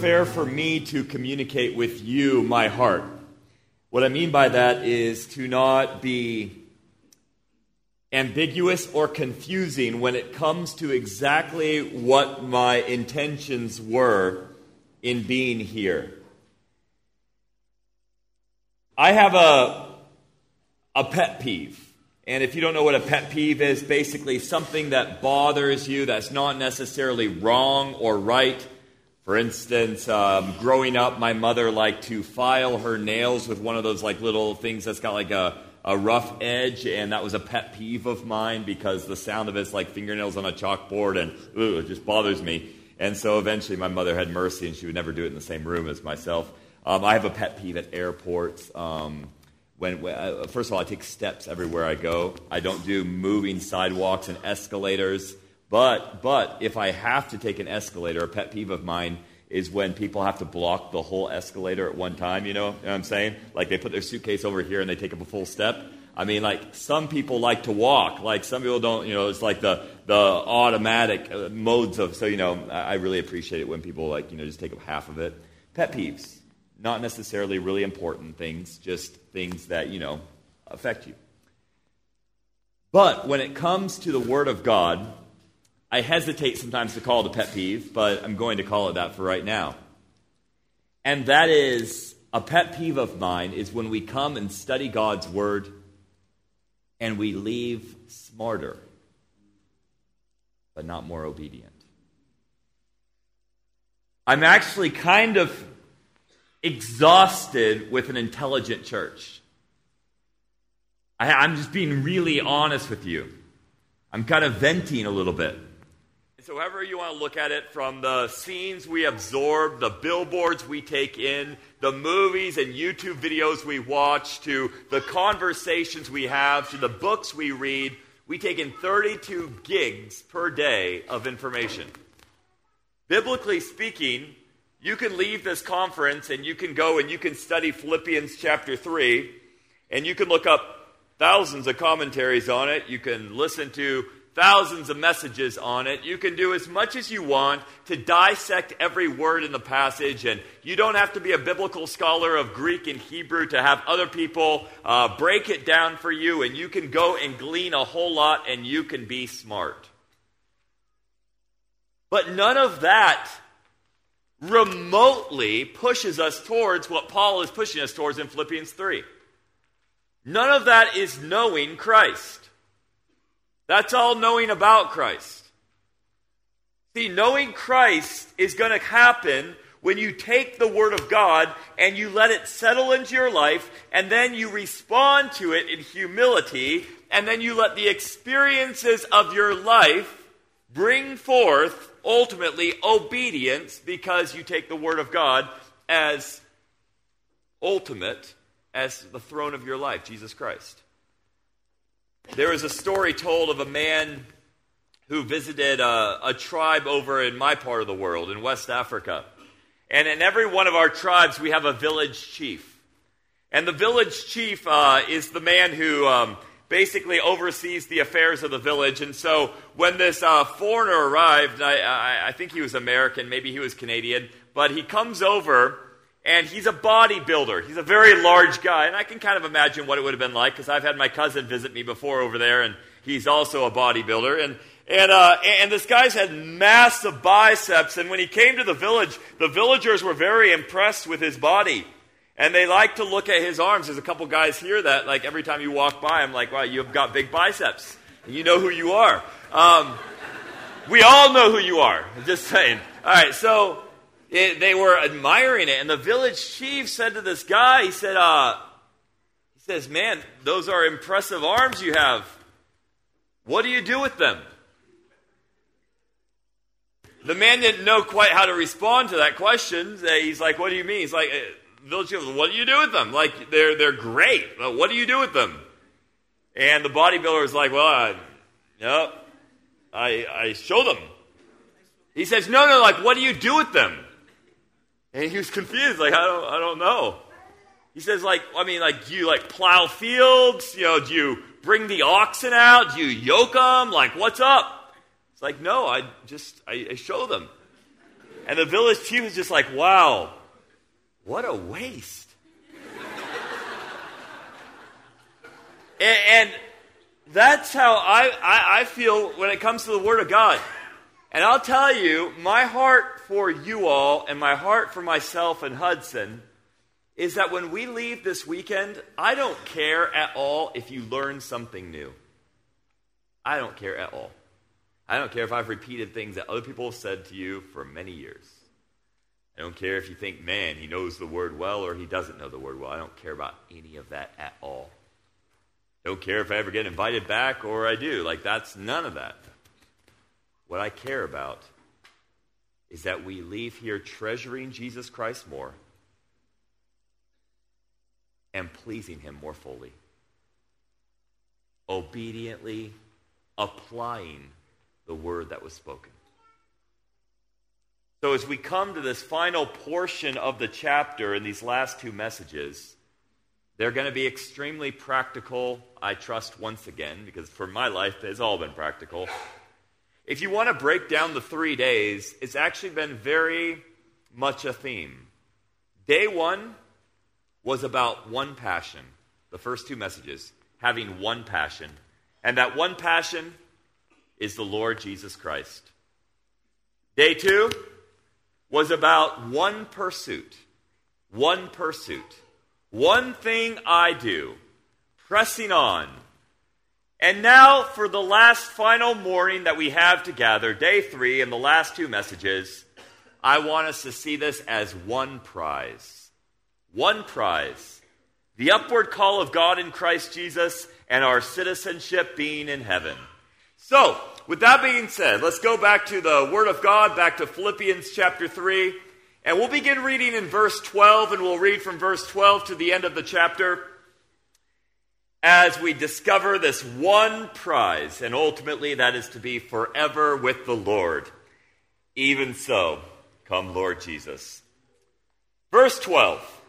fair for me to communicate with you my heart. What I mean by that is to not be ambiguous or confusing when it comes to exactly what my intentions were in being here. I have a, a pet peeve. And if you don't know what a pet peeve is, basically something that bothers you that's not necessarily wrong or right. For instance, um, growing up, my mother liked to file her nails with one of those like little things that's got like a, a rough edge, and that was a pet peeve of mine because the sound of it's like fingernails on a chalkboard, and ooh, it just bothers me. And so eventually, my mother had mercy, and she would never do it in the same room as myself. Um, I have a pet peeve at airports. Um, when, when uh, first of all, I take steps everywhere I go. I don't do moving sidewalks and escalators. But but if I have to take an escalator, a pet peeve of mine is when people have to block the whole escalator at one time. You know, you know what I'm saying? Like they put their suitcase over here and they take up a full step. I mean, like some people like to walk. Like some people don't. You know, it's like the the automatic uh, modes of. So you know, I really appreciate it when people like you know just take up half of it. Pet peeves not necessarily really important things, just things that, you know, affect you. But when it comes to the Word of God, I hesitate sometimes to call it a pet peeve, but I'm going to call it that for right now. And that is a pet peeve of mine is when we come and study God's Word and we leave smarter, but not more obedient. I'm actually kind of exhausted with an intelligent church. I, am just being really honest with you. I'm kind of venting a little bit. So, however you want to look at it, from the scenes we absorb, the billboards we take in, the movies and YouTube videos we watch, to the conversations we have, to the books we read, we take in 32 gigs per day of information. Biblically speaking, you can leave this conference and you can go and you can study Philippians chapter 3, and you can look up thousands of commentaries on it. You can listen to thousands of messages on it. You can do as much as you want to dissect every word in the passage, and you don't have to be a biblical scholar of Greek and Hebrew to have other people uh, break it down for you, and you can go and glean a whole lot, and you can be smart. But none of that remotely pushes us towards what Paul is pushing us towards in Philippians 3. None of that is knowing Christ. That's all knowing about Christ. See, knowing Christ is going to happen when you take the Word of God and you let it settle into your life, and then you respond to it in humility, and then you let the experiences of your life bring forth ultimately obedience because you take the Word of God as ultimate, as the throne of your life, Jesus Christ. There is a story told of a man who visited a, a, tribe over in my part of the world, in West Africa. And in every one of our tribes, we have a village chief. And the village chief uh, is the man who um, basically oversees the affairs of the village. And so when this uh, foreigner arrived, I, I, I, think he was American, maybe he was Canadian, but he comes over and he's a bodybuilder. He's a very large guy. And I can kind of imagine what it would have been like because I've had my cousin visit me before over there, and he's also a bodybuilder. And and, uh, and this guy's had massive biceps. And when he came to the village, the villagers were very impressed with his body. And they like to look at his arms. There's a couple guys here that, like, every time you walk by, I'm like, wow, you've got big biceps. And you know who you are. Um, we all know who you are. Just saying. All right, so it, they were admiring it. And the village chief said to this guy, he said, uh, he says, man, those are impressive arms you have. What do you do with them? The man didn't know quite how to respond to that question. He's like, what do you mean? He's like, village people, what do you do with them? Like, they're, they're great. What do you do with them? And the bodybuilder is like, well, I, no, I, I show them. He says, no, no, like, what do you do with them? And he was confused, like, I don't, I don't know. He says, like, I mean, like, do you, like, plow fields? You know, do you bring the oxen out? Do you yoke them? Like, what's up? It's like, no, I just, I, I show them. And the village chief was just like, wow, what a waste. and, and, that's how I, I, I feel when it comes to the Word of God. And I'll tell you, my heart for you all and my heart for myself and Hudson is that when we leave this weekend, I don't care at all if you learn something new. I don't care at all. I don't care if I've repeated things that other people have said to you for many years. I don't care if you think, man, he knows the word well or he doesn't know the word well. I don't care about any of that at all. Don't care if I ever get invited back or I do. Like, that's none of that. What I care about is that we leave here treasuring Jesus Christ more and pleasing Him more fully. Obediently applying the word that was spoken. So, as we come to this final portion of the chapter in these last two messages, they're going to be extremely practical, I trust, once again, because for my life, it's all been practical. If you want to break down the three days, it's actually been very much a theme. Day one was about one passion, the first two messages, having one passion. And that one passion is the Lord Jesus Christ. Day two was about one pursuit. One pursuit. One thing I do. Pressing on. And now, for the last final morning that we have to gather, day three, and the last two messages, I want us to see this as one prize. One prize. The upward call of God in Christ Jesus and our citizenship being in heaven. So, with that being said, let's go back to the Word of God, back to Philippians chapter 3, and we'll begin reading in verse 12, and we'll read from verse 12 to the end of the chapter as we discover this one prize, and ultimately that is to be forever with the Lord. Even so, come, Lord Jesus. Verse 12.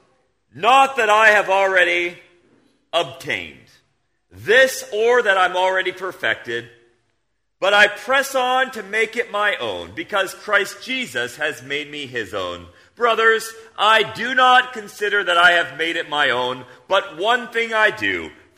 Not that I have already obtained this or that I'm already perfected, but I press on to make it my own because Christ Jesus has made me his own. Brothers, I do not consider that I have made it my own, but one thing I do,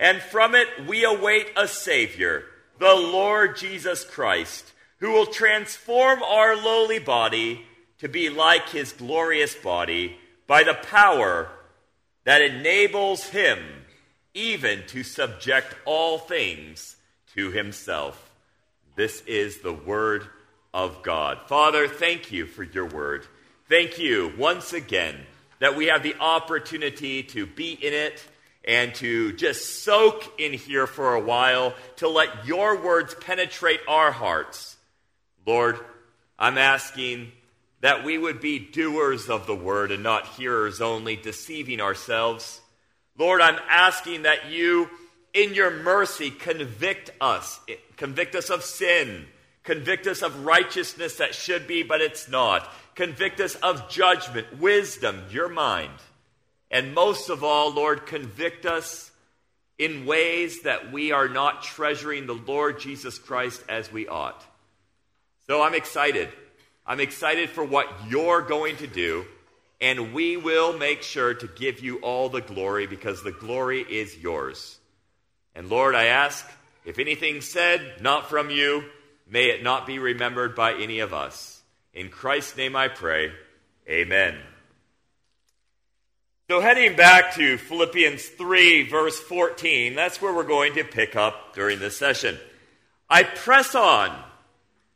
and from it we await a Savior, the Lord Jesus Christ, who will transform our lowly body to be like his glorious body by the power that enables him even to subject all things to himself. This is the word of God. Father, thank you for your word. Thank you once again that we have the opportunity to be in it and to just soak in here for a while to let your words penetrate our hearts. Lord, I'm asking that we would be doers of the word and not hearers only, deceiving ourselves. Lord, I'm asking that you, in your mercy, convict us. Convict us of sin. Convict us of righteousness that should be, but it's not. Convict us of judgment, wisdom, your mind. And most of all, Lord, convict us in ways that we are not treasuring the Lord Jesus Christ as we ought. So I'm excited. I'm excited for what you're going to do, and we will make sure to give you all the glory because the glory is yours. And Lord, I ask, if anything said not from you, may it not be remembered by any of us. In Christ's name I pray. Amen. So, heading back to Philippians 3, verse 14, that's where we're going to pick up during this session. I press on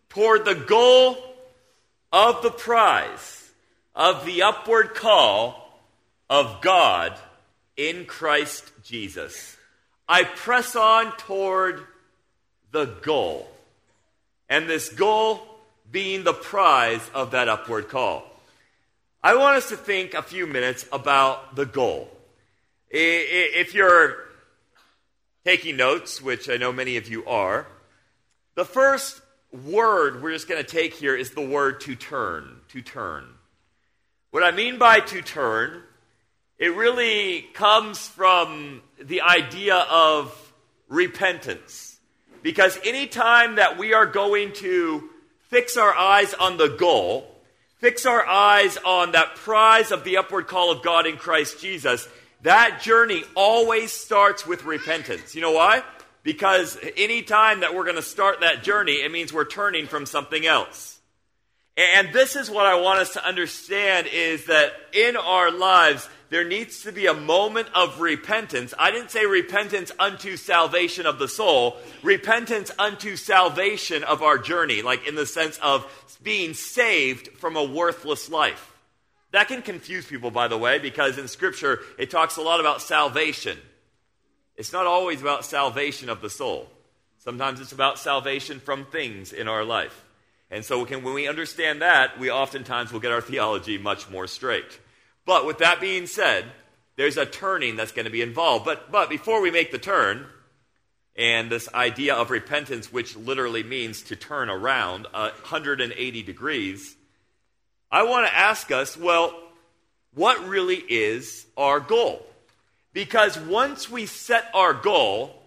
toward the goal of the prize of the upward call of God in Christ Jesus. I press on toward the goal. And this goal being the prize of that upward call. I want us to think a few minutes about the goal. If you're taking notes, which I know many of you are, the first word we're just going to take here is the word to turn. To turn. What I mean by to turn, it really comes from the idea of repentance. Because anytime that we are going to fix our eyes on the goal, fix our eyes on that prize of the upward call of God in Christ Jesus, that journey always starts with repentance. You know why? Because any time that we're going to start that journey, it means we're turning from something else. And this is what I want us to understand is that in our lives, there needs to be a moment of repentance. I didn't say repentance unto salvation of the soul, repentance unto salvation of our journey, like in the sense of being saved from a worthless life. That can confuse people, by the way, because in Scripture it talks a lot about salvation. It's not always about salvation of the soul. Sometimes it's about salvation from things in our life. And so when we understand that, we oftentimes will get our theology much more straight. But with that being said, there's a turning that's going to be involved. But, but before we make the turn, and this idea of repentance, which literally means to turn around 180 degrees, I want to ask us well, what really is our goal? Because once we set our goal,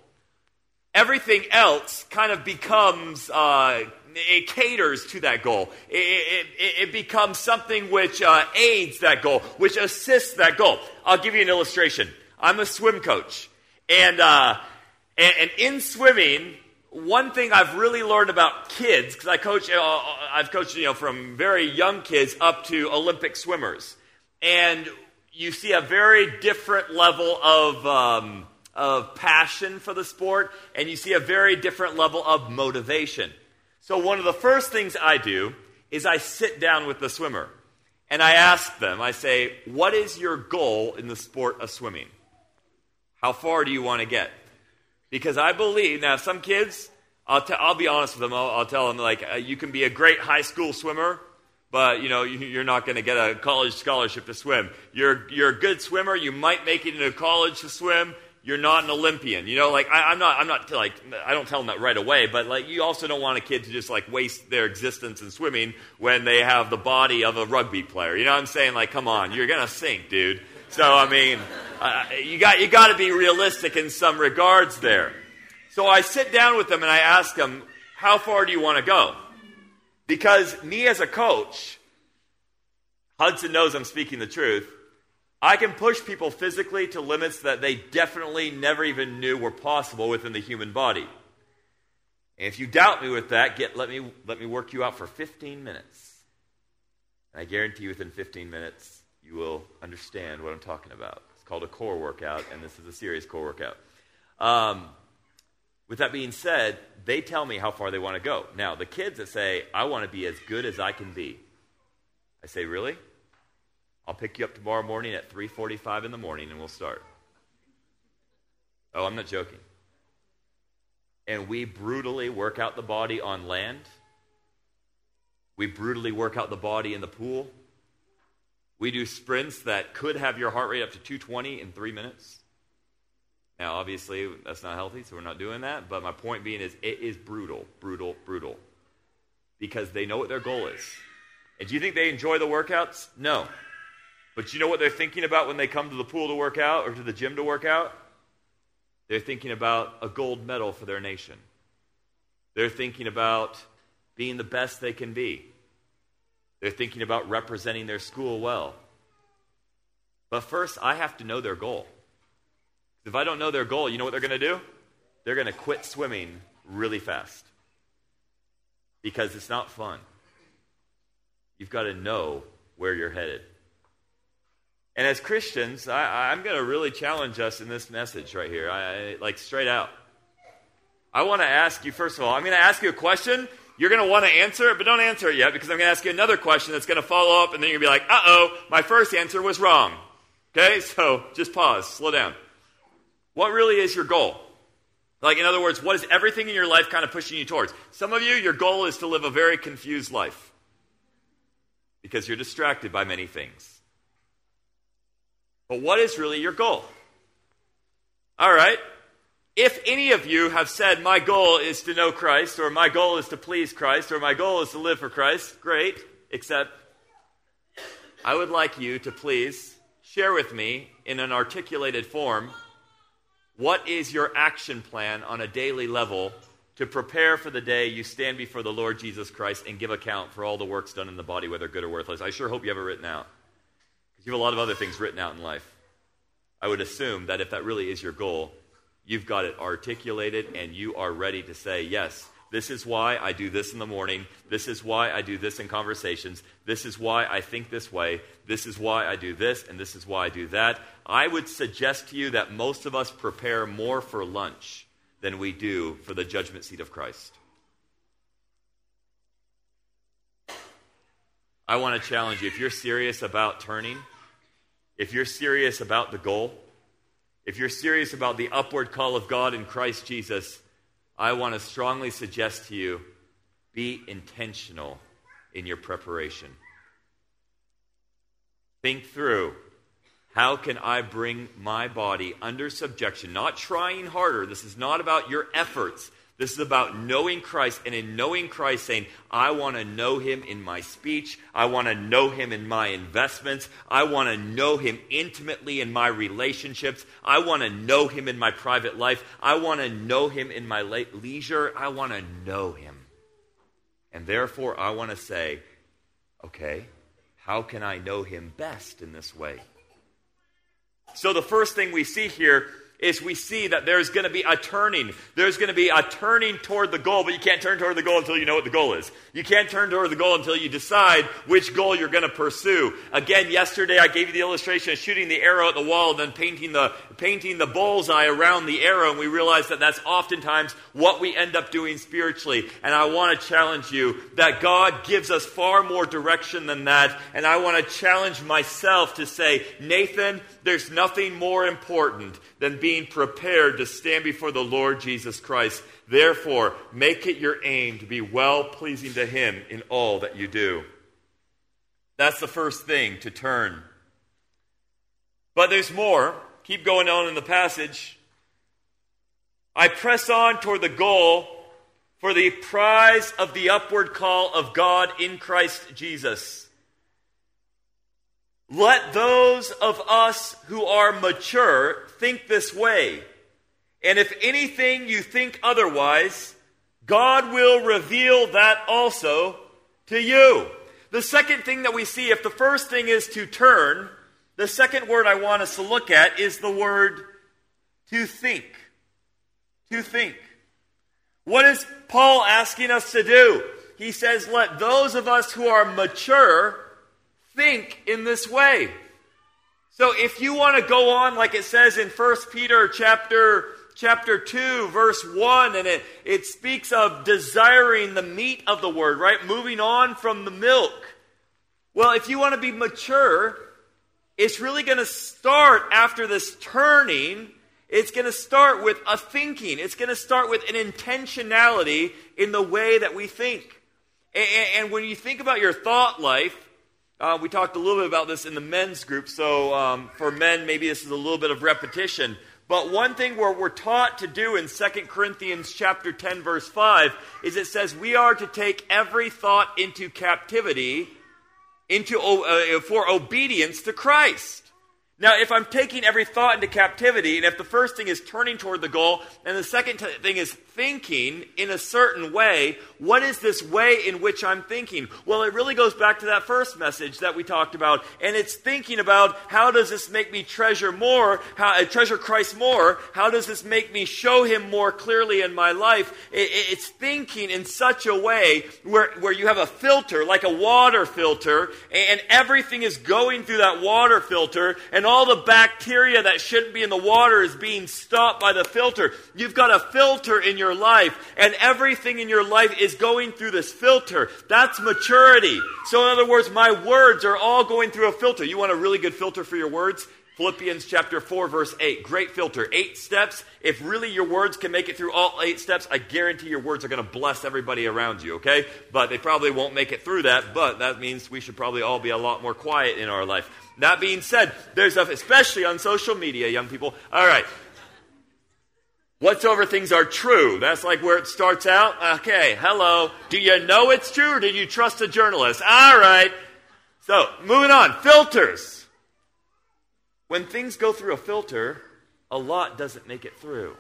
everything else kind of becomes, uh, it caters to that goal. It, it, it becomes something which uh, aids that goal, which assists that goal. I'll give you an illustration. I'm a swim coach. And, uh, and, and in swimming, one thing I've really learned about kids, because I coach, uh, I've coached you know from very young kids up to Olympic swimmers, and you see a very different level of um, of passion for the sport, and you see a very different level of motivation. So one of the first things I do is I sit down with the swimmer, and I ask them. I say, "What is your goal in the sport of swimming? How far do you want to get?" Because I believe, now, some kids, I'll, t- I'll be honest with them, I'll, I'll tell them, like, uh, you can be a great high school swimmer, but, you know, you, are not going to get a college scholarship to swim. You're, you're a good swimmer, you might make it into college to swim, you're not an Olympian. You know, like, I, am not, I'm not, like, I don't tell them that right away, but, like, you also don't want a kid to just, like, waste their existence in swimming when they have the body of a rugby player. You know what I'm saying? Like, come on, you're to sink, dude. So, I mean, uh, you got, you got to be realistic in some regards there. So I sit down with them and I ask them, how far do you want to go? Because me as a coach, Hudson knows I'm speaking the truth. I can push people physically to limits that they definitely never even knew were possible within the human body. And if you doubt me with that, get, let, me, let me work you out for 15 minutes. And I guarantee you within 15 minutes, you will understand what I'm talking about. It's called a core workout, and this is a serious core workout. Um, with that being said, they tell me how far they want to go. Now, the kids that say, I want to be as good as I can be, I say, really? I'll pick you up tomorrow morning at 3.45 in the morning and we'll start. Oh, I'm not joking. And we brutally work out the body on land. We brutally work out the body in the pool. We do sprints that could have your heart rate up to 220 in three minutes. Now, obviously, that's not healthy, so we're not doing that. But my point being is, it is brutal, brutal, brutal. Because they know what their goal is. And do you think they enjoy the workouts? No. But you know what they're thinking about when they come to the pool to work out or to the gym to work out? They're thinking about a gold medal for their nation. They're thinking about being the best they can be. They're thinking about representing their school well. But first, I have to know their goal. If I don't know their goal, you know what they're going to do? They're going to quit swimming really fast because it's not fun. You've got to know where you're headed. And as Christians, I, am going to really challenge us in this message right here, I, like straight out. I want to ask you, first of all, I'm going to ask you a question. You're going to want to answer it, but don't answer it yet because I'm going to ask you another question that's going to follow up, and then you're going to be like, uh oh, my first answer was wrong. Okay, so just pause, slow down. What really is your goal? Like, in other words, what is everything in your life kind of pushing you towards? Some of you, your goal is to live a very confused life because you're distracted by many things. But what is really your goal? All right. If any of you have said, My goal is to know Christ, or my goal is to please Christ, or my goal is to live for Christ, great. Except, I would like you to please share with me in an articulated form what is your action plan on a daily level to prepare for the day you stand before the Lord Jesus Christ and give account for all the works done in the body, whether good or worthless. I sure hope you have it written out. You have a lot of other things written out in life. I would assume that if that really is your goal, you've got it articulated and you are ready to say, yes, this is why I do this in the morning. This is why I do this in conversations. This is why I think this way. This is why I do this, and this is why I do that. I would suggest to you that most of us prepare more for lunch than we do for the judgment seat of Christ. I want to challenge you if you're serious about turning, if you're serious about the goal, if you're serious about the upward call of God in Christ Jesus I want to strongly suggest to you be intentional in your preparation. Think through how can I bring my body under subjection? Not trying harder. This is not about your efforts. This is about knowing Christ, and in knowing Christ, saying, I want to know him in my speech. I want to know him in my investments. I want to know him intimately in my relationships. I want to know him in my private life. I want to know him in my leisure. I want to know him. And therefore, I want to say, okay, how can I know him best in this way? So, the first thing we see here is we see that there's going to be a turning. There's going to be a turning toward the goal, but you can't turn toward the goal until you know what the goal is. You can't turn toward the goal until you decide which goal you're going to pursue. Again, yesterday I gave you the illustration of shooting the arrow at the wall and then painting the, painting the bullseye around the arrow, and we realize that that's oftentimes what we end up doing spiritually. And I want to challenge you that God gives us far more direction than that. And I want to challenge myself to say, Nathan, there's nothing more important than being prepared to stand before the Lord Jesus Christ. Therefore, make it your aim to be well pleasing to Him in all that you do. That's the first thing to turn. But there's more. Keep going on in the passage. I press on toward the goal for the prize of the upward call of God in Christ Jesus. Let those of us who are mature think this way. And if anything you think otherwise, God will reveal that also to you. The second thing that we see, if the first thing is to turn, the second word I want us to look at is the word to think. To think. What is Paul asking us to do? He says, Let those of us who are mature think in this way. So if you want to go on, like it says in 1 Peter chapter, chapter 2, verse 1, and it, it speaks of desiring the meat of the word, right? Moving on from the milk. Well, if you want to be mature, it's really going to start after this turning. It's going to start with a thinking. It's going to start with an intentionality in the way that we think. And, and when you think about your thought life, uh, we talked a little bit about this in the men's group, so um, for men, maybe this is a little bit of repetition. But one thing we're taught to do in 2 Corinthians chapter 10, verse 5, is it says we are to take every thought into captivity into, uh, for obedience to Christ. Now, if I'm taking every thought into captivity, and if the first thing is turning toward the goal, and the second t- thing is thinking in a certain way. What is this way in which I'm thinking? Well, it really goes back to that first message that we talked about, and it's thinking about how does this make me treasure more, how, uh, treasure Christ more? How does this make me show Him more clearly in my life? It, it's thinking in such a way where, where you have a filter, like a water filter, and everything is going through that water filter, and all the bacteria that shouldn't be in the water is being stopped by the filter. You've got a filter in your life, and everything in your life is going through this filter. That's maturity. So, in other words, my words are all going through a filter. You want a really good filter for your words? Philippians chapter 4, verse 8. Great filter. Eight steps. If really your words can make it through all eight steps, I guarantee your words are going to bless everybody around you, okay? But they probably won't make it through that, but that means we should probably all be a lot more quiet in our life. That being said, there's stuff, especially on social media, young people. All right. Whatsoever things are true. That's like where it starts out. Okay, hello. Do you know it's true or did you trust a journalist? All right. So, moving on. Filters. When things go through a filter, a lot doesn't make it through.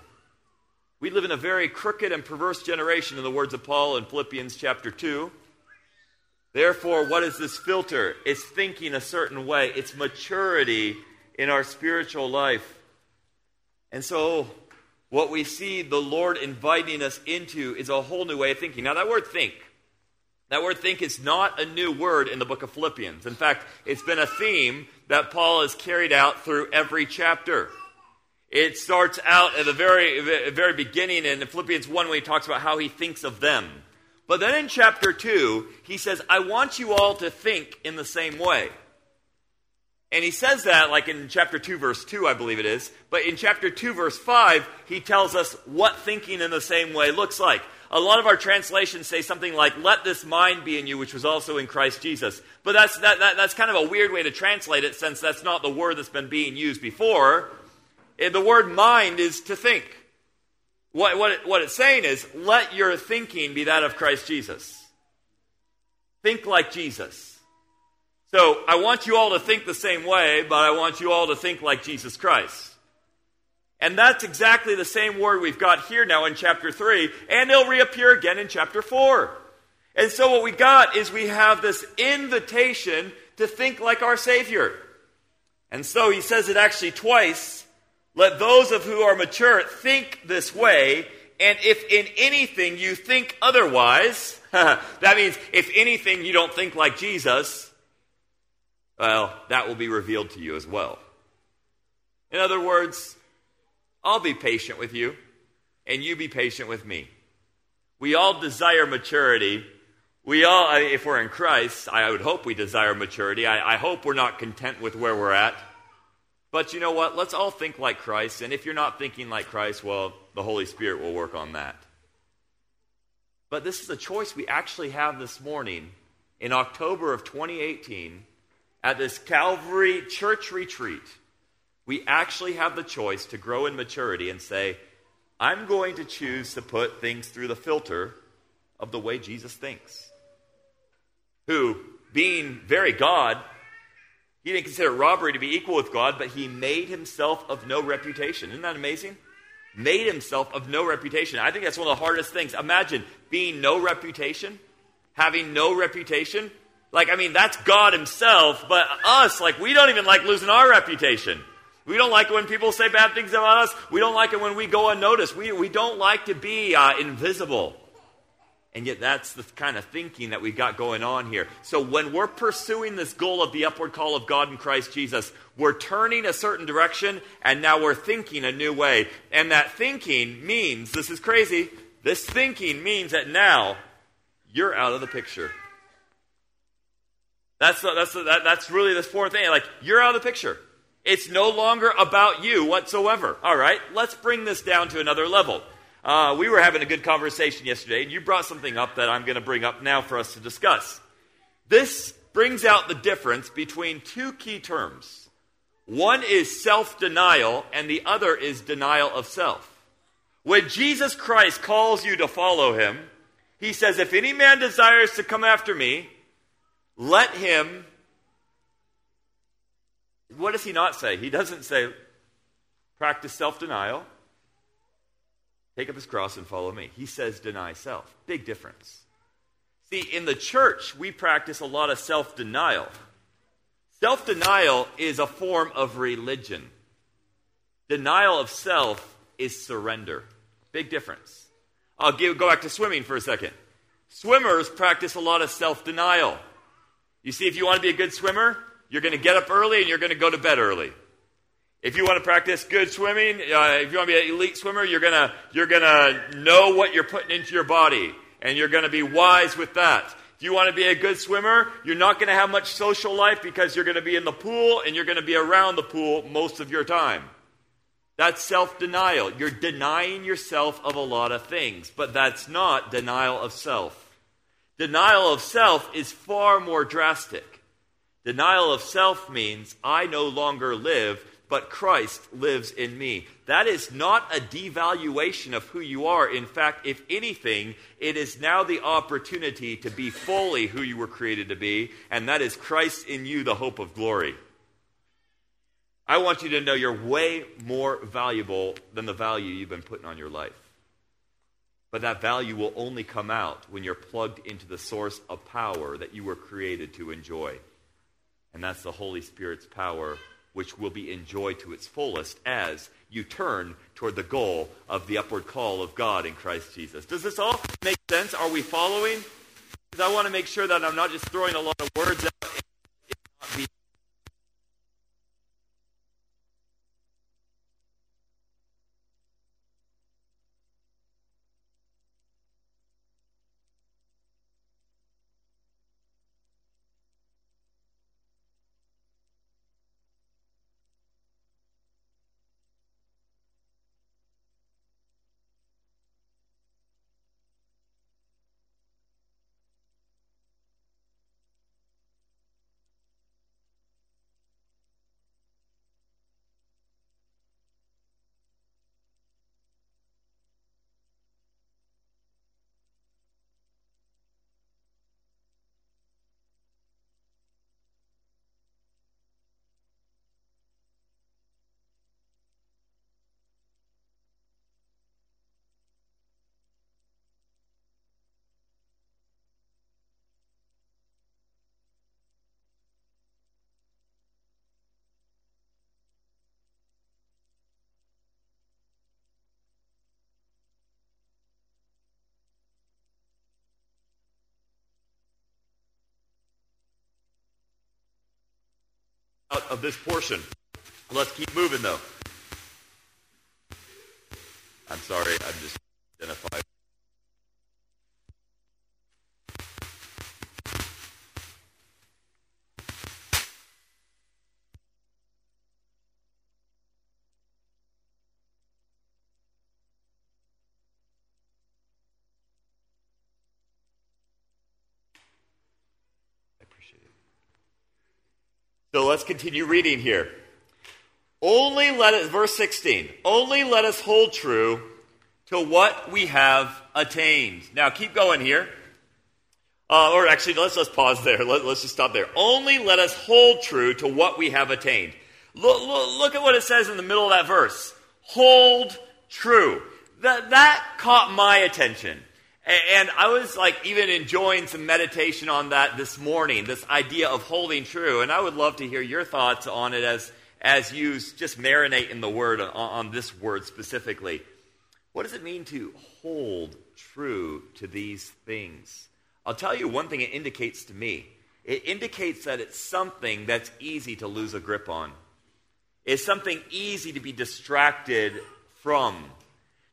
We live in a very crooked and perverse generation, in the words of Paul in Philippians chapter 2. Therefore, what is this filter? It's thinking a certain way, it's maturity in our spiritual life. And so, what we see the Lord inviting us into is a whole new way of thinking. Now, that word think, that word think is not a new word in the book of Philippians. In fact, it's been a theme that Paul has carried out through every chapter. It starts out at the very, very beginning in Philippians 1 when he talks about how he thinks of them. But then in chapter 2, he says, I want you all to think in the same way. And he says that like in chapter 2, verse 2, I believe it is. But in chapter 2, verse 5, he tells us what thinking in the same way looks like. A lot of our translations say something like, let this mind be in you, which was also in Christ Jesus. But that's, that, that, that's kind of a weird way to translate it since that's not the word that's been being used before. The word mind is to think. What, what, it, what it's saying is, let your thinking be that of Christ Jesus. Think like Jesus. So I want you all to think the same way, but I want you all to think like Jesus Christ. And that's exactly the same word we've got here now in chapter 3, and it'll reappear again in chapter 4. And so what we got is we have this invitation to think like our Savior. And so he says it actually twice. Let those of who are mature think this way, and if in anything you think otherwise, that means if anything you don't think like Jesus, well, that will be revealed to you as well. In other words, I'll be patient with you, and you be patient with me. We all desire maturity. We all, if we're in Christ, I would hope we desire maturity. I, I hope we're not content with where we're at. But you know what? Let's all think like Christ. And if you're not thinking like Christ, well, the Holy Spirit will work on that. But this is a choice we actually have this morning in October of 2018 at this Calvary church retreat, we actually have the choice to grow in maturity and say, I'm going to choose to put things through the filter of the way Jesus thinks. Who, being very God, he didn't consider robbery to be equal with God, but he made himself of no reputation. Isn't that amazing? Made himself of no reputation. I think that's one of the hardest things. Imagine being no reputation, having no reputation. Like, I mean, that's God Himself, but us, like, we don't even like losing our reputation. We don't like it when people say bad things about us. We don't like it when we go unnoticed. We, we don't like to be uh, invisible. And yet, that's the kind of thinking that we've got going on here. So, when we're pursuing this goal of the upward call of God in Christ Jesus, we're turning a certain direction and now we're thinking a new way. And that thinking means this is crazy. This thinking means that now you're out of the picture. That's, that's, that, that's really the fourth thing. Like, you're out of the picture. It's no longer about you whatsoever. All right, let's bring this down to another level. Uh, we were having a good conversation yesterday, and you brought something up that I'm going to bring up now for us to discuss. This brings out the difference between two key terms. One is self denial, and the other is denial of self. When Jesus Christ calls you to follow him, he says, If any man desires to come after me, let him. What does he not say? He doesn't say practice self denial. Take up his cross and follow me. He says, deny self. Big difference. See, in the church, we practice a lot of self denial. Self denial is a form of religion. Denial of self is surrender. Big difference. I'll give, go back to swimming for a second. Swimmers practice a lot of self denial. You see, if you want to be a good swimmer, you're going to get up early and you're going to go to bed early. If you want to practice good swimming, uh, if you want to be an elite swimmer, you're going to you're going to know what you're putting into your body and you're going to be wise with that. If you want to be a good swimmer, you're not going to have much social life because you're going to be in the pool and you're going to be around the pool most of your time. That's self denial. You're denying yourself of a lot of things, but that's not denial of self. Denial of self is far more drastic. Denial of self means I no longer live, but Christ lives in me. That is not a devaluation of who you are. In fact, if anything, it is now the opportunity to be fully who you were created to be, and that is Christ in you, the hope of glory. I want you to know you're way more valuable than the value you've been putting on your life. But that value will only come out when you're plugged into the source of power that you were created to enjoy. And that's the Holy Spirit's power, which will be enjoyed to its fullest as you turn toward the goal of the upward call of God in Christ Jesus. Does this all make sense? Are we following? Because I want to make sure that I'm not just throwing a lot of words out out of this portion. Let's keep moving, though. I'm sorry, I'm just identifying. So let's continue reading here. Only let it, verse 16, only let us hold true to what we have attained. Now keep going here. Uh, or actually, let's, let's pause there. Let, us just stop there. Only let us hold true to what we have attained. Look, look, look at what it says in the middle of that verse. Hold true. That, that caught my attention. And I was like even enjoying some meditation on that this morning, this idea of holding true. And I would love to hear your thoughts on it as, as you just marinate in the word, uh, on, on this word specifically. What does it mean to hold true to these things? I'll tell you one thing it indicates to me. It indicates that it's something that's easy to lose a grip on. It's something easy to be distracted from.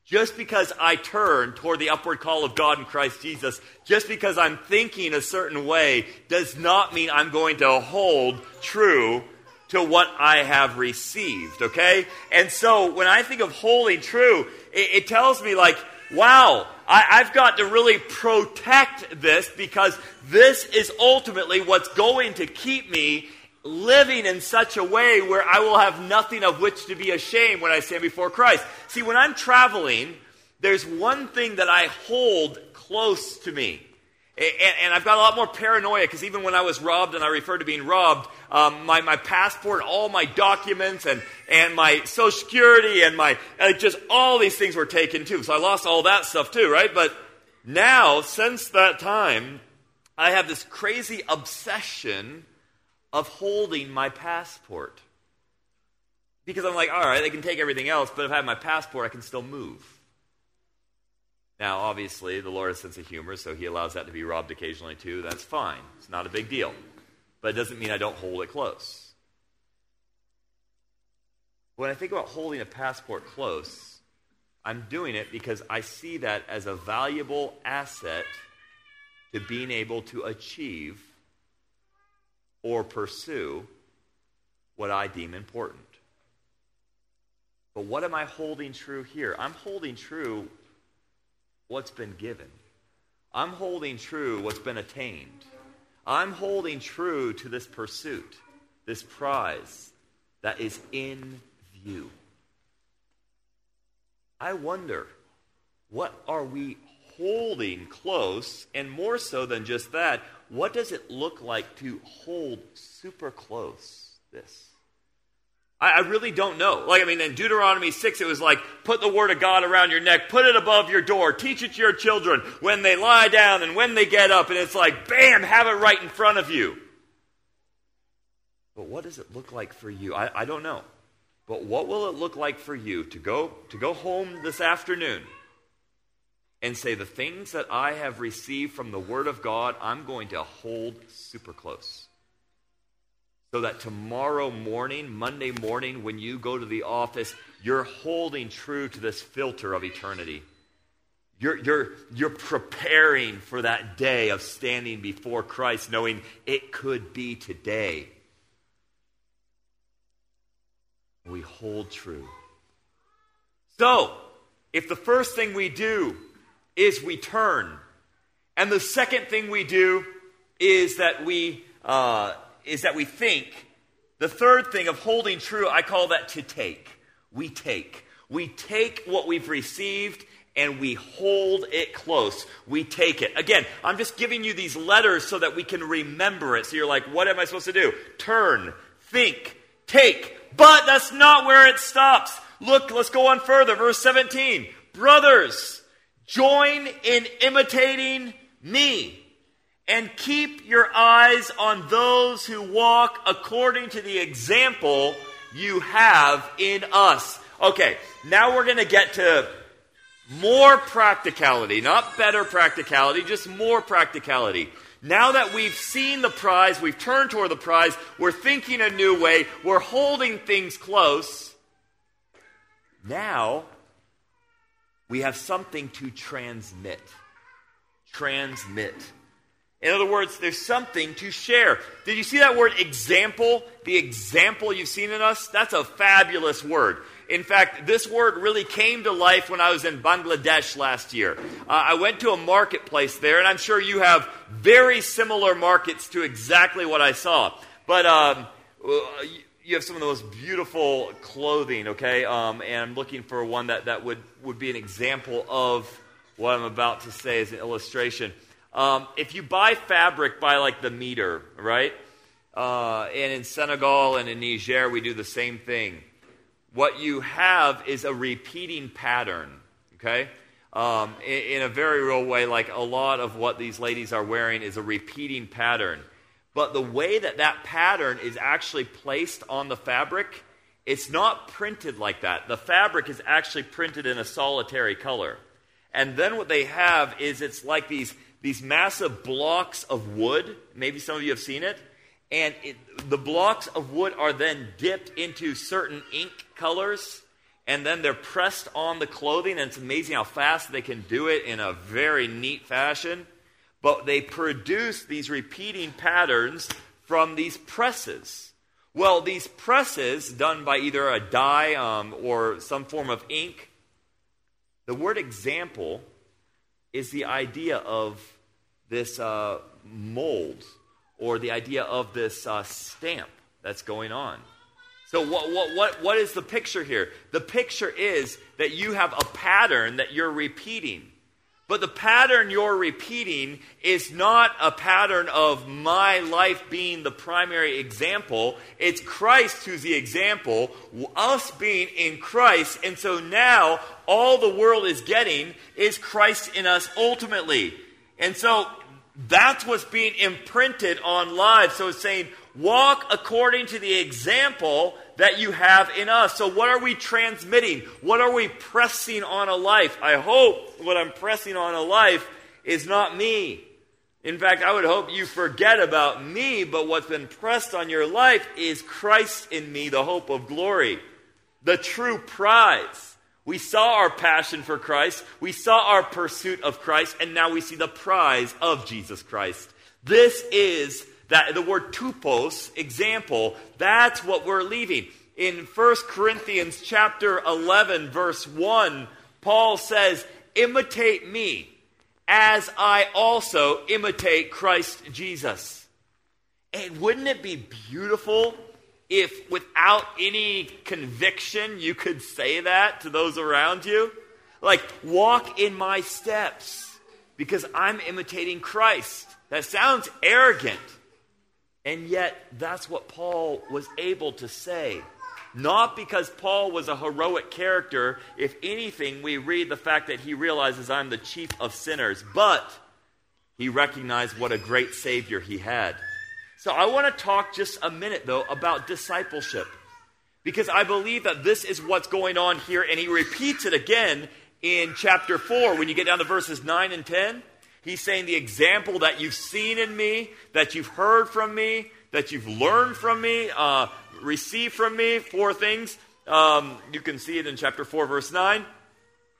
Just because I turn toward the upward call of God in Christ Jesus, just because I'm thinking a certain way, does not mean I'm going to hold true to what I have received, okay? And so when I think of holding true, it, it tells me, like, wow, I, I've got to really protect this because this is ultimately what's going to keep me living in such a way where I will have nothing of which to be ashamed when I stand before Christ. See, when I'm traveling, there's one thing that I hold close to me. And, and, I've got a lot more paranoia because even when I was robbed, and I refer to being robbed, um, my, my passport, all my documents, and, and my social security, and my uh, just all these things were taken too. So I lost all that stuff too, right? But now, since that time, I have this crazy obsession of holding my passport. Because I'm like, all right, they can take everything else, but if I have my passport, I can still move. Now, obviously, the Lord has a sense of humor, so He allows that to be robbed occasionally too. That's fine. It's not a big deal. But it doesn't mean I don't hold it close. When I think about holding a passport close, I'm doing it because I see that as a valuable asset to being able to achieve or pursue what I deem important. But what am I holding true here? I'm holding true what's been given. I'm holding true what's been attained. I'm holding true to this pursuit, this prize that is in view. I wonder, what are we holding close? And more so than just that, what does it look like to hold super close this? I, I really don't know. Like, I mean, in Deuteronomy 6, it was like, put the word of God around your neck, put it above your door, teach it to your children when they lie down and when they get up. And it's like, bam, have it right in front of you. But what does it look like for you? I, I don't know. But what will it look like for you to go, to go home this afternoon and say, the things that I have received from the Word of God, I'm going to hold super close? so that tomorrow morning, Monday morning, when you go to the office, you're holding true to this filter of eternity. You're, you're, you're preparing for that day of standing before Christ, knowing it could be today. We hold true. So, if the first thing we do is we turn, and the second thing we do is that we uh, is that we think. The third thing of holding true, I call that to take. We take. We take what we've received and we hold it close. We take it. Again, I'm just giving you these letters so that we can remember it. So you're like, what am I supposed to do? Turn, think, take. But that's not where it stops. Look, let's go on further. Verse 17. Brothers, join in imitating me and keep your eyes on those who walk according to the example you have in us. Okay, now we're going to get to more practicality, not better practicality, just more practicality. Now that we've seen the prize, we've turned toward the prize, we're thinking a new way, we're holding things close. Now we have something to transmit. Transmit. In other words, there's something to share. Did you see that word example? The example you've seen in us? That's a fabulous word. In fact, this word really came to life when I was in Bangladesh last year. Uh, I went to a marketplace there, and I'm sure you have very similar markets to exactly what I saw. But um, uh, you have some of the most beautiful clothing, okay? Um, and I'm looking for one that, that would, would be an example of what I'm about to say as an illustration. Um, if you buy fabric by like the meter, right? Uh, and in Senegal and in Niger, we do the same thing. What you have is a repeating pattern, okay? Um, in, in a very real way, like a lot of what these ladies are wearing is a repeating pattern. But the way that that pattern is actually placed on the fabric, it's not printed like that. The fabric is actually printed in a solitary color. And then what they have is it's like these these massive blocks of wood. Maybe some of you have seen it. And it, the blocks of wood are then dipped into certain ink colors, and then they're pressed on the clothing. And it's amazing how fast they can do it in a very neat fashion. But they produce these repeating patterns from these presses. Well, these presses, done by either a dye um, or some form of ink, the word example is the idea of this uh, mold or the idea of this uh, stamp that's going on. So, what, what, what, what is the picture here? The picture is that you have a pattern that you're repeating. But the pattern you're repeating is not a pattern of my life being the primary example. It's Christ who's the example, us being in Christ. And so now all the world is getting is Christ in us ultimately. And so that's what's being imprinted on lives. So it's saying, walk according to the example that you have in us. So, what are we transmitting? What are we pressing on a life? I hope what I'm pressing on a life is not me. In fact, I would hope you forget about me, but what's been pressed on your life is Christ in me, the hope of glory, the true prize. We saw our passion for Christ, we saw our pursuit of Christ, and now we see the prize of Jesus Christ. This is that the word tupos, example, that's what we're leaving. In 1 Corinthians chapter 11 verse 1, Paul says, "Imitate me as I also imitate Christ Jesus." And wouldn't it be beautiful if without any conviction you could say that to those around you? Like, walk in my steps because I'm imitating Christ. That sounds arrogant. And yet, that's what Paul was able to say. Not because Paul was a heroic character. If anything, we read the fact that he realizes I'm the chief of sinners, but he recognized what a great Savior he had. So I want to talk just a minute, though, about discipleship. Because I believe that this is what's going on here, and he repeats it again in chapter 4 when you get down to verses 9 and 10. He's saying the example that you've seen in me, that you've heard from me, that you've learned from me, uh, received from me, four things. Um, you can see it in chapter 4, verse 9.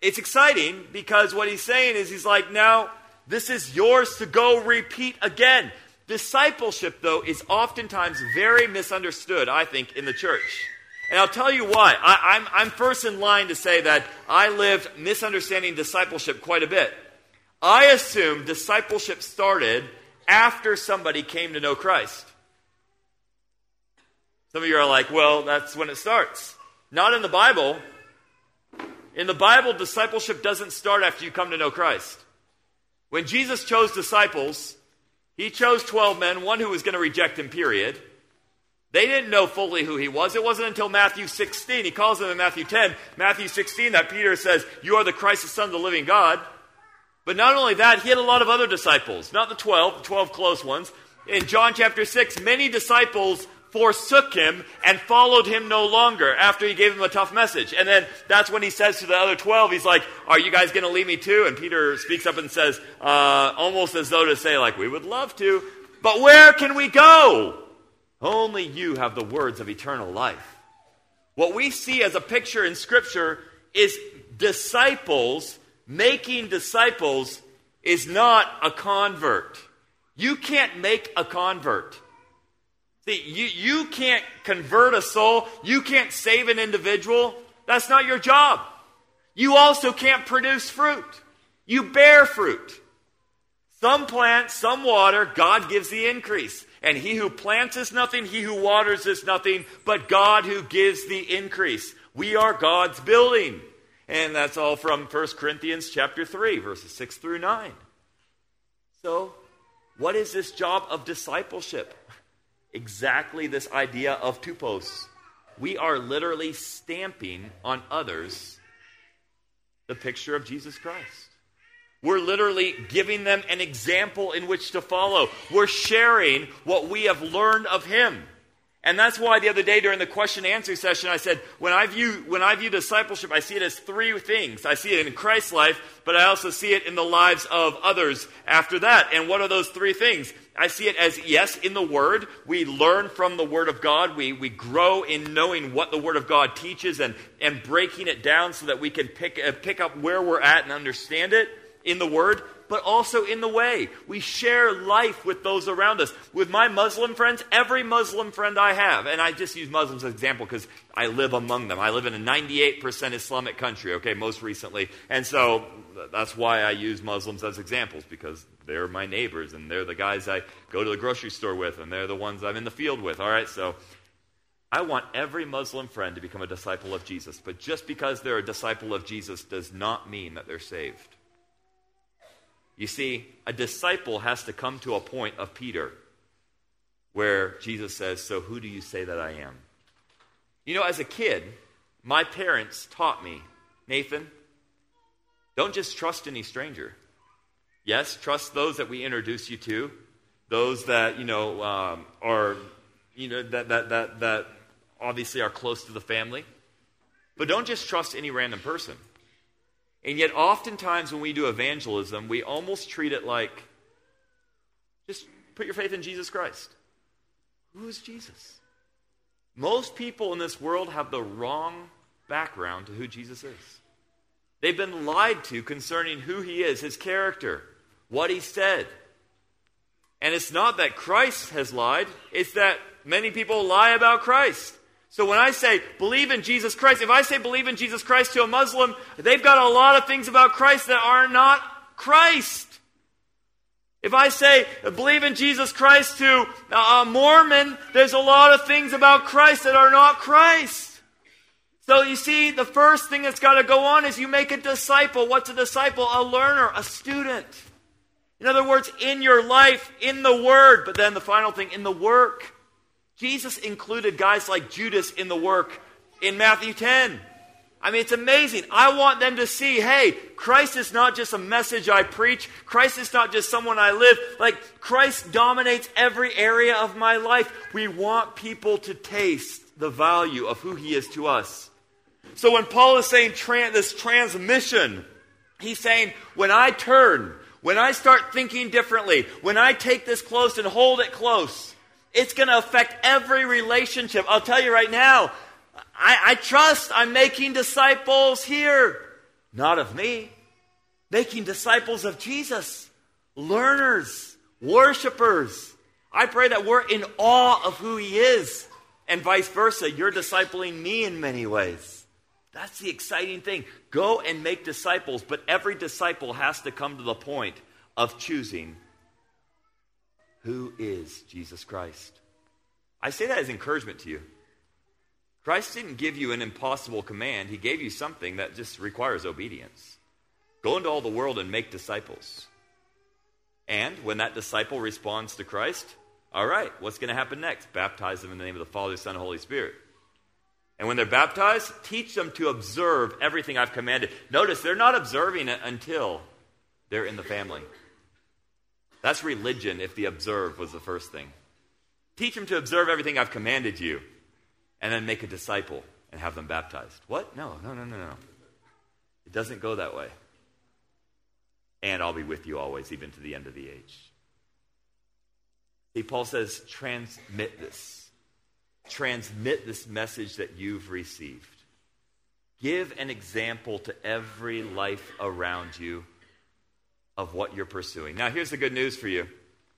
It's exciting because what he's saying is he's like, now this is yours to go repeat again. Discipleship, though, is oftentimes very misunderstood, I think, in the church. And I'll tell you why. I, I'm, I'm first in line to say that I lived misunderstanding discipleship quite a bit. I assume discipleship started after somebody came to know Christ. Some of you are like, well, that's when it starts. Not in the Bible. In the Bible, discipleship doesn't start after you come to know Christ. When Jesus chose disciples, he chose 12 men, one who was going to reject him, period. They didn't know fully who he was. It wasn't until Matthew 16. He calls them in Matthew 10, Matthew 16, that Peter says, You are the Christ, the Son of the living God. But not only that, he had a lot of other disciples, not the 12, the 12 close ones. In John chapter 6, many disciples forsook him and followed him no longer after he gave them a tough message. And then that's when he says to the other 12, he's like, Are you guys going to leave me too? And Peter speaks up and says, uh, almost as though to say, like, we would love to, but where can we go? Only you have the words of eternal life. What we see as a picture in Scripture is disciples making disciples is not a convert. You can't make a convert. See, you, you can't convert a soul. You can't save an individual. That's not your job. You also can't produce fruit. You bear fruit. Some plant, some water, God gives the increase. And he who plants is nothing, he who waters is nothing, but God who gives the increase. We are God's building. And that's all from 1 Corinthians chapter 3, verses 6 through 9. So, what is this job of discipleship? Exactly this idea of tupos. We are literally stamping on others the picture of Jesus Christ. We're literally giving them an example in which to follow. We're sharing what we have learned of Him. And that's why the other day during the question and answer session, I said, when I view, when I view discipleship, I see it as three things. I see it in Christ's life, but I also see it in the lives of others after that. And what are those three things? I see it as, yes, in the Word. We learn from the Word of God. We, we grow in knowing what the Word of God teaches and, and breaking it down so that we can pick, uh, pick up where we're at and understand it in the Word but also in the way. We share life with those around us. With my Muslim friends, every Muslim friend I have, and I just use Muslims as an example because I live among them. I live in a 98% Islamic country, okay, most recently. And so that's why I use Muslims as examples because they're my neighbors and they're the guys I go to the grocery store with and they're the ones I'm in the field with, all right? So I want every Muslim friend to become a disciple of Jesus. But just because they're a disciple of Jesus does not mean that they're saved. You see, a disciple has to come to a point of Peter where Jesus says, So who do you say that I am? You know, as a kid, my parents taught me, Nathan, don't just trust any stranger. Yes, trust those that we introduce you to, those that, you know, um, are, you know, that, that, that, that obviously are close to the family. But don't just trust any random person. And yet, oftentimes when we do evangelism, we almost treat it like just put your faith in Jesus Christ. Who is Jesus? Most people in this world have the wrong background to who Jesus is. They've been lied to concerning who he is, his character, what he said. And it's not that Christ has lied, it's that many people lie about Christ. So when I say believe in Jesus Christ, if I say believe in Jesus Christ to a Muslim, they've got a lot of things about Christ that are not Christ. If I say believe in Jesus Christ to a Mormon, there's a lot of things about Christ that are not Christ. So you see, the first thing that's got to go on is you make a disciple. What's a disciple? A learner, a student. In other words, in your life, in the Word, but then the final thing, in the work. Jesus included guys like Judas in the work in Matthew 10. I mean, it's amazing. I want them to see hey, Christ is not just a message I preach, Christ is not just someone I live. Like, Christ dominates every area of my life. We want people to taste the value of who he is to us. So, when Paul is saying this transmission, he's saying, when I turn, when I start thinking differently, when I take this close and hold it close, it's going to affect every relationship. I'll tell you right now, I, I trust I'm making disciples here, not of me, making disciples of Jesus, learners, worshipers. I pray that we're in awe of who He is, and vice versa. You're discipling me in many ways. That's the exciting thing. Go and make disciples, but every disciple has to come to the point of choosing who is Jesus Christ. I say that as encouragement to you. Christ didn't give you an impossible command, He gave you something that just requires obedience. Go into all the world and make disciples. And when that disciple responds to Christ, all right, what's going to happen next? Baptize them in the name of the Father, Son, and Holy Spirit. And when they're baptized, teach them to observe everything I've commanded. Notice they're not observing it until they're in the family. That's religion if the observe was the first thing. Teach them to observe everything I've commanded you and then make a disciple and have them baptized. What? No, no, no, no, no. It doesn't go that way. And I'll be with you always, even to the end of the age. See, Paul says, transmit this. Transmit this message that you've received. Give an example to every life around you of what you're pursuing. Now, here's the good news for you.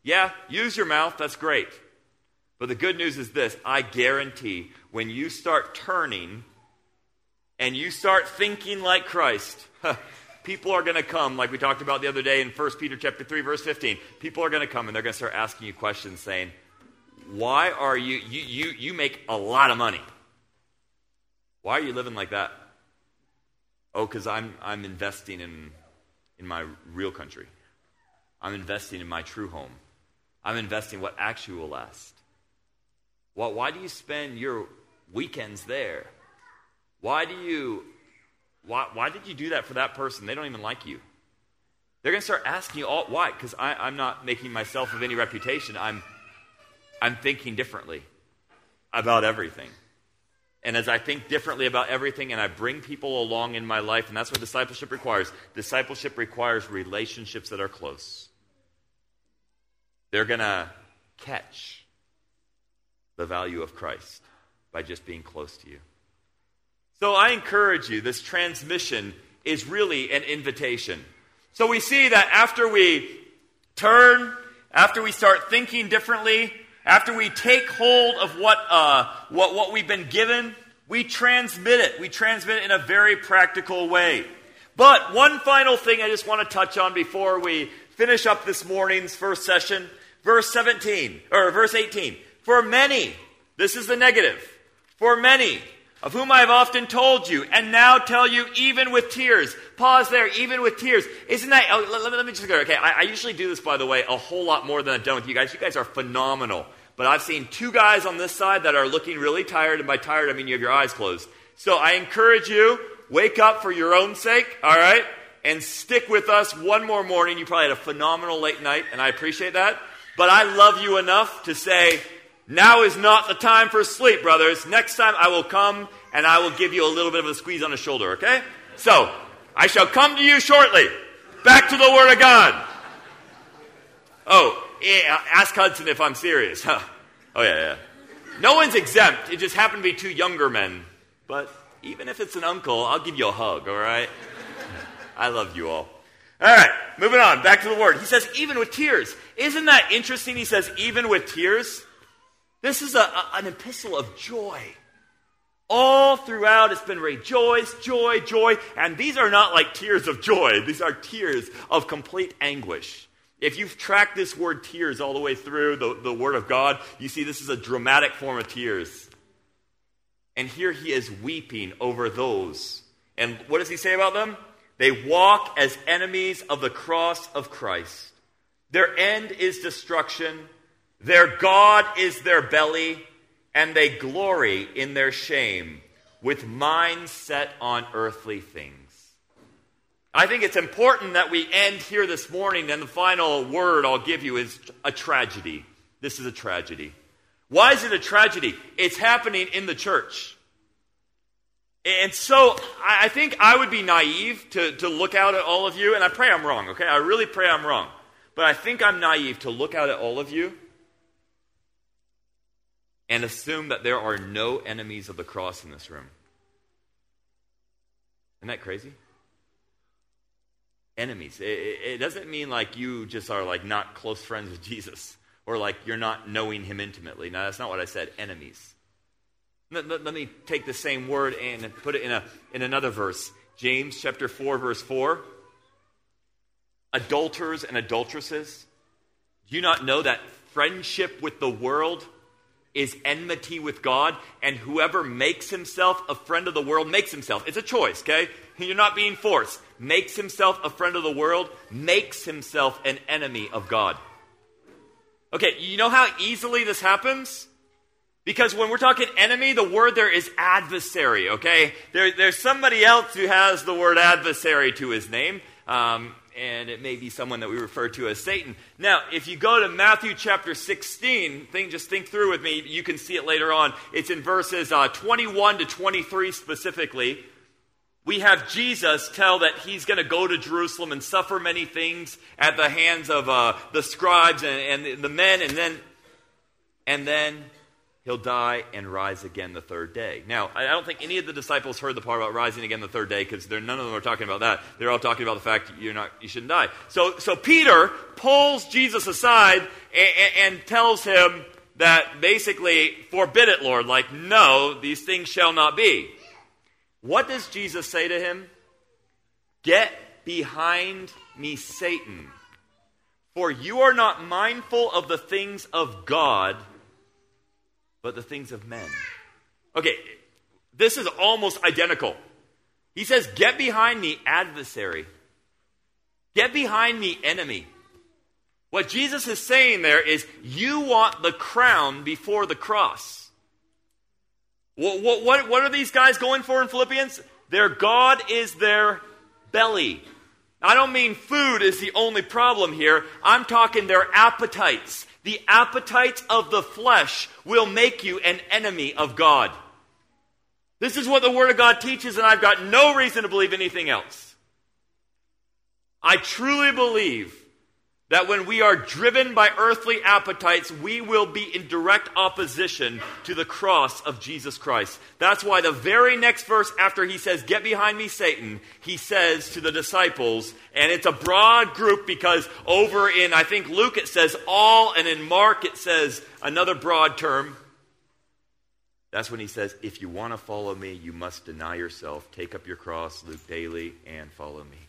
Yeah, use your mouth, that's great. But the good news is this I guarantee when you start turning and you start thinking like Christ, people are going to come, like we talked about the other day in 1 Peter chapter 3, verse 15. People are going to come and they're going to start asking you questions saying, Why are you, you, you, you make a lot of money. Why are you living like that? Oh, because I'm, I'm investing in, in my real country. I'm investing in my true home. I'm investing what actually will last. Well, why do you spend your weekends there? Why do you why, why did you do that for that person? They don't even like you. They're going to start asking you all why? Because I'm not making myself of any reputation. I'm I'm thinking differently about everything. And as I think differently about everything and I bring people along in my life, and that's what discipleship requires. Discipleship requires relationships that are close. They're going to catch the value of Christ by just being close to you. So I encourage you, this transmission is really an invitation. So we see that after we turn, after we start thinking differently, after we take hold of what, uh, what, what we've been given, we transmit it. We transmit it in a very practical way. But one final thing I just want to touch on before we finish up this morning's first session. Verse 17, or verse 18. For many, this is the negative. For many, of whom I have often told you, and now tell you even with tears. Pause there, even with tears. Isn't that, oh, let, let, me just go, okay, I, I usually do this, by the way, a whole lot more than I've done with you guys. You guys are phenomenal. But I've seen two guys on this side that are looking really tired, and by tired, I mean you have your eyes closed. So I encourage you, wake up for your own sake, all right? And stick with us one more morning. You probably had a phenomenal late night, and I appreciate that. But I love you enough to say, now is not the time for sleep, brothers. Next time I will come and I will give you a little bit of a squeeze on the shoulder, okay? So, I shall come to you shortly. Back to the Word of God. Oh, ask Hudson if I'm serious. Huh. Oh, yeah, yeah. No one's exempt. It just happened to be two younger men. But even if it's an uncle, I'll give you a hug, all right? I love you all. All right, moving on. Back to the word. He says, even with tears. Isn't that interesting? He says, even with tears. This is a, a, an epistle of joy. All throughout, it's been rejoice, joy, joy. And these are not like tears of joy, these are tears of complete anguish. If you've tracked this word tears all the way through the, the Word of God, you see this is a dramatic form of tears. And here he is weeping over those. And what does he say about them? They walk as enemies of the cross of Christ. Their end is destruction. Their God is their belly, and they glory in their shame with minds set on earthly things. I think it's important that we end here this morning, and the final word I'll give you is a tragedy. This is a tragedy. Why is it a tragedy? It's happening in the church. And so I think I would be naive to, to look out at all of you, and I pray I'm wrong, okay? I really pray I'm wrong. But I think I'm naive to look out at all of you and assume that there are no enemies of the cross in this room. Isn't that crazy? Enemies. It, it, doesn't mean like you just are like not close friends with Jesus or like you're not knowing him intimately. No, that's not what I said. Enemies. Let, let, let me take the same word and put it in, a, in another verse. James chapter 4, verse 4. Adulterers and adulteresses, do you not know that friendship with the world is enmity with God, and whoever makes himself a friend of the world makes himself. It's a choice, okay? You're not being forced. Makes himself a friend of the world, makes himself an enemy of God. Okay, you know how easily this happens? Because when we're talking enemy, the word there is adversary, okay? There, there's somebody else who has the word adversary to his name. Um, and it may be someone that we refer to as Satan. Now, if you go to Matthew chapter 16, think, just think through with me. You can see it later on. It's in verses uh, 21 to 23 specifically. We have Jesus tell that he's going to go to Jerusalem and suffer many things at the hands of uh, the scribes and, and the men, and then, and then he'll die and rise again the third day. Now, I don't think any of the disciples heard the part about rising again the third day because none of them are talking about that. They're all talking about the fact you're not, you shouldn't die. So, so Peter pulls Jesus aside and, and tells him that basically, forbid it, Lord. Like, no, these things shall not be. What does Jesus say to him? Get behind me, Satan. For you are not mindful of the things of God but the things of men. Okay, this is almost identical. He says, Get behind me, adversary. Get behind me, enemy. What Jesus is saying there is, You want the crown before the cross. What, what, what, are these guys going for in Philippians? Their God is their belly. I don't mean food is the only problem here. I'm talking their appetites. The appetites of the flesh will make you an enemy of God. This is what the Word of God teaches, and I've got no reason to believe anything else. I truly believe that when we are driven by earthly appetites, we will be in direct opposition to the cross of Jesus Christ. That's why the very next verse after he says, Get behind me, Satan, he says to the disciples, and it's a broad group because over in, I think, Luke it says all, and in Mark it says another broad term. That's when he says, If you want to follow me, you must deny yourself, take up your cross, Luke daily, and follow me.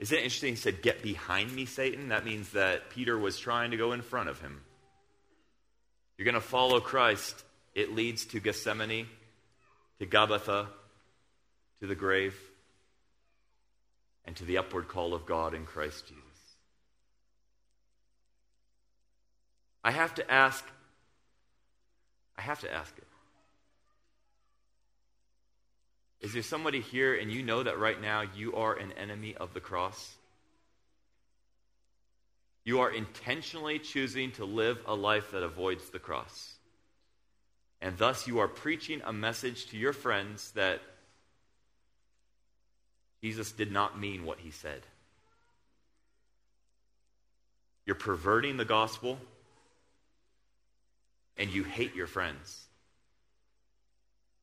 Isn't it interesting? He said, Get behind me, Satan. That means that Peter was trying to go in front of him. You're going to follow Christ. it leads to Gethsemane, to Gabbatha, to the grave, and to the upward call of God in Christ Jesus. I have to ask, I have to ask it. Is there somebody here and you know that right now you are an enemy of the cross? You are intentionally choosing to live a life that avoids the cross. And thus you are preaching a message to your friends that Jesus did not mean what he said. You're perverting the gospel and you hate your friends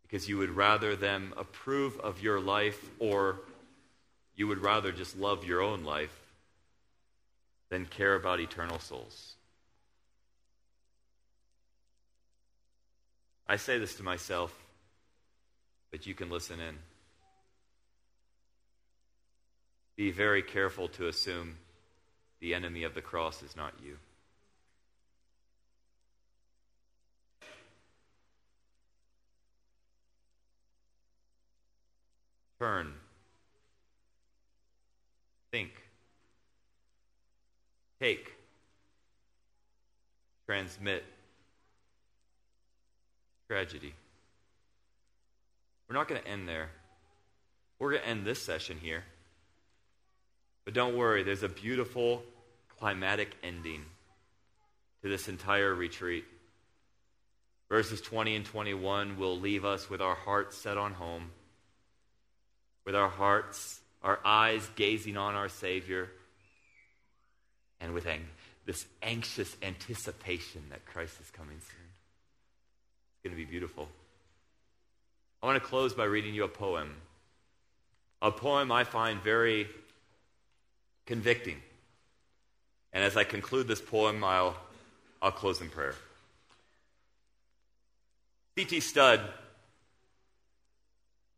because you would rather them approve of your life or you would rather just love your own life than care about eternal souls. I say this to myself, but you can listen in. Be very careful to assume the enemy of the cross is not you. Turn. Think. Take. Transmit. Tragedy. We're not going to end there. We're going to end this session here. But don't worry, there's a beautiful climatic ending to this entire retreat. Verses 20 and 21 will leave us with our hearts set on home with our hearts, our eyes gazing on our Savior, and with ang- this anxious anticipation that Christ is coming soon. It's going to be beautiful. I want to close by reading you a poem. A poem I find very convicting. And as I conclude this poem, I'll, I'll close in prayer. C.T. Studd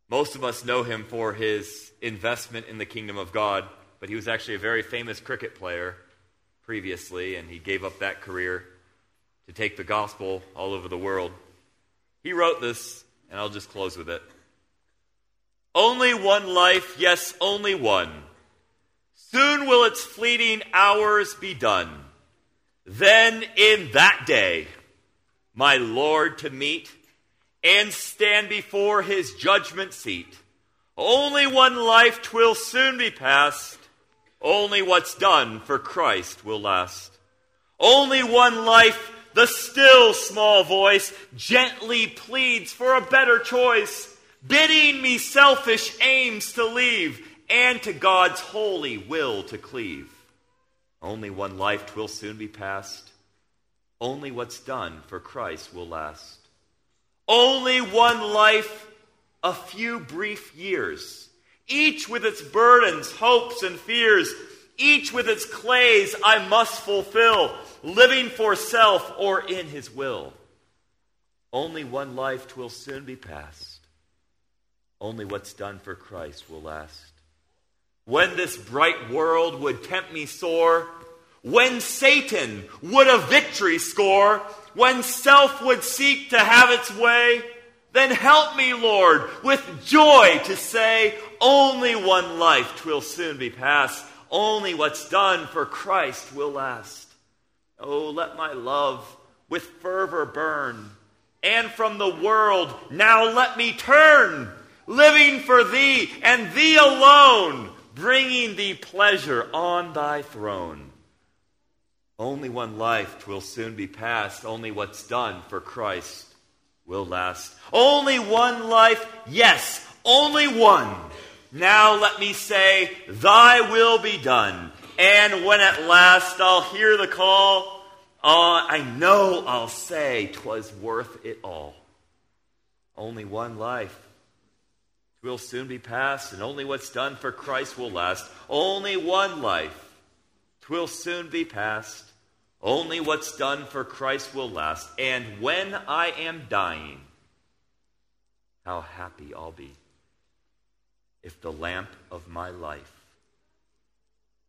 most of us know him for his investment in the kingdom of God, but he was actually a very famous cricket player previously, and he gave up that career to take the gospel all over the world. He wrote this, and I'll just close with it. Only one life, yes, only one. Soon will its fleeting hours be done. Then in that day, my Lord to meet and stand before his judgment seat. Only one life twill soon be past. Only what's done for Christ will last. Only one life, the still small voice gently pleads for a better choice, bidding me selfish aims to leave and to God's holy will to cleave. Only one life twill soon be past. Only what's done for Christ will last. Only one life, a few brief years, each with its burdens, hopes, and fears, each with its clays I must fulfill, living for self or in his will. Only one life twill soon be past. Only what's done for Christ will last. When this bright world would tempt me sore, when Satan would a victory score, when self would seek to have its way, then help me, Lord, with joy to say, only one life twill soon be past. Only what's done for Christ will last. Oh, let my love with fervor burn. And from the world now let me turn, living for thee and thee alone, bringing thee pleasure on thy throne. Only one life will soon be past. Only what's done for Christ will last. Only one life, yes, only one. Now let me say, Thy will be done. And when at last I'll hear the call, uh, I know I'll say, "'Twas worth it all. Only one life will soon be past, and only what's done for Christ will last. Only one life will soon be past, only what's done for Christ will last. And when I am dying, how happy I'll be if the lamp of my life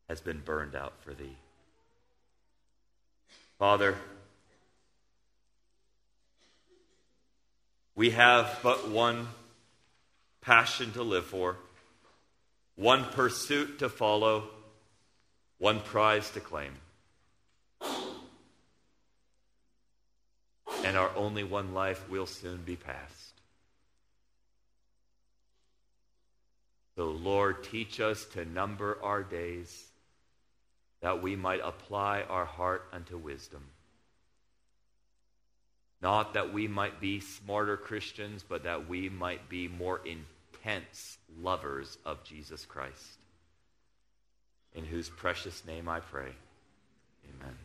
has been burned out for thee. Father, We have but one passion to live for, one pursuit to follow, one prize to claim. And our only one life will soon be past. So, Lord, teach us to number our days that we might apply our heart unto wisdom. Not that we might be smarter Christians, but that we might be more intense lovers of Jesus Christ. In whose precious name I pray. Amen.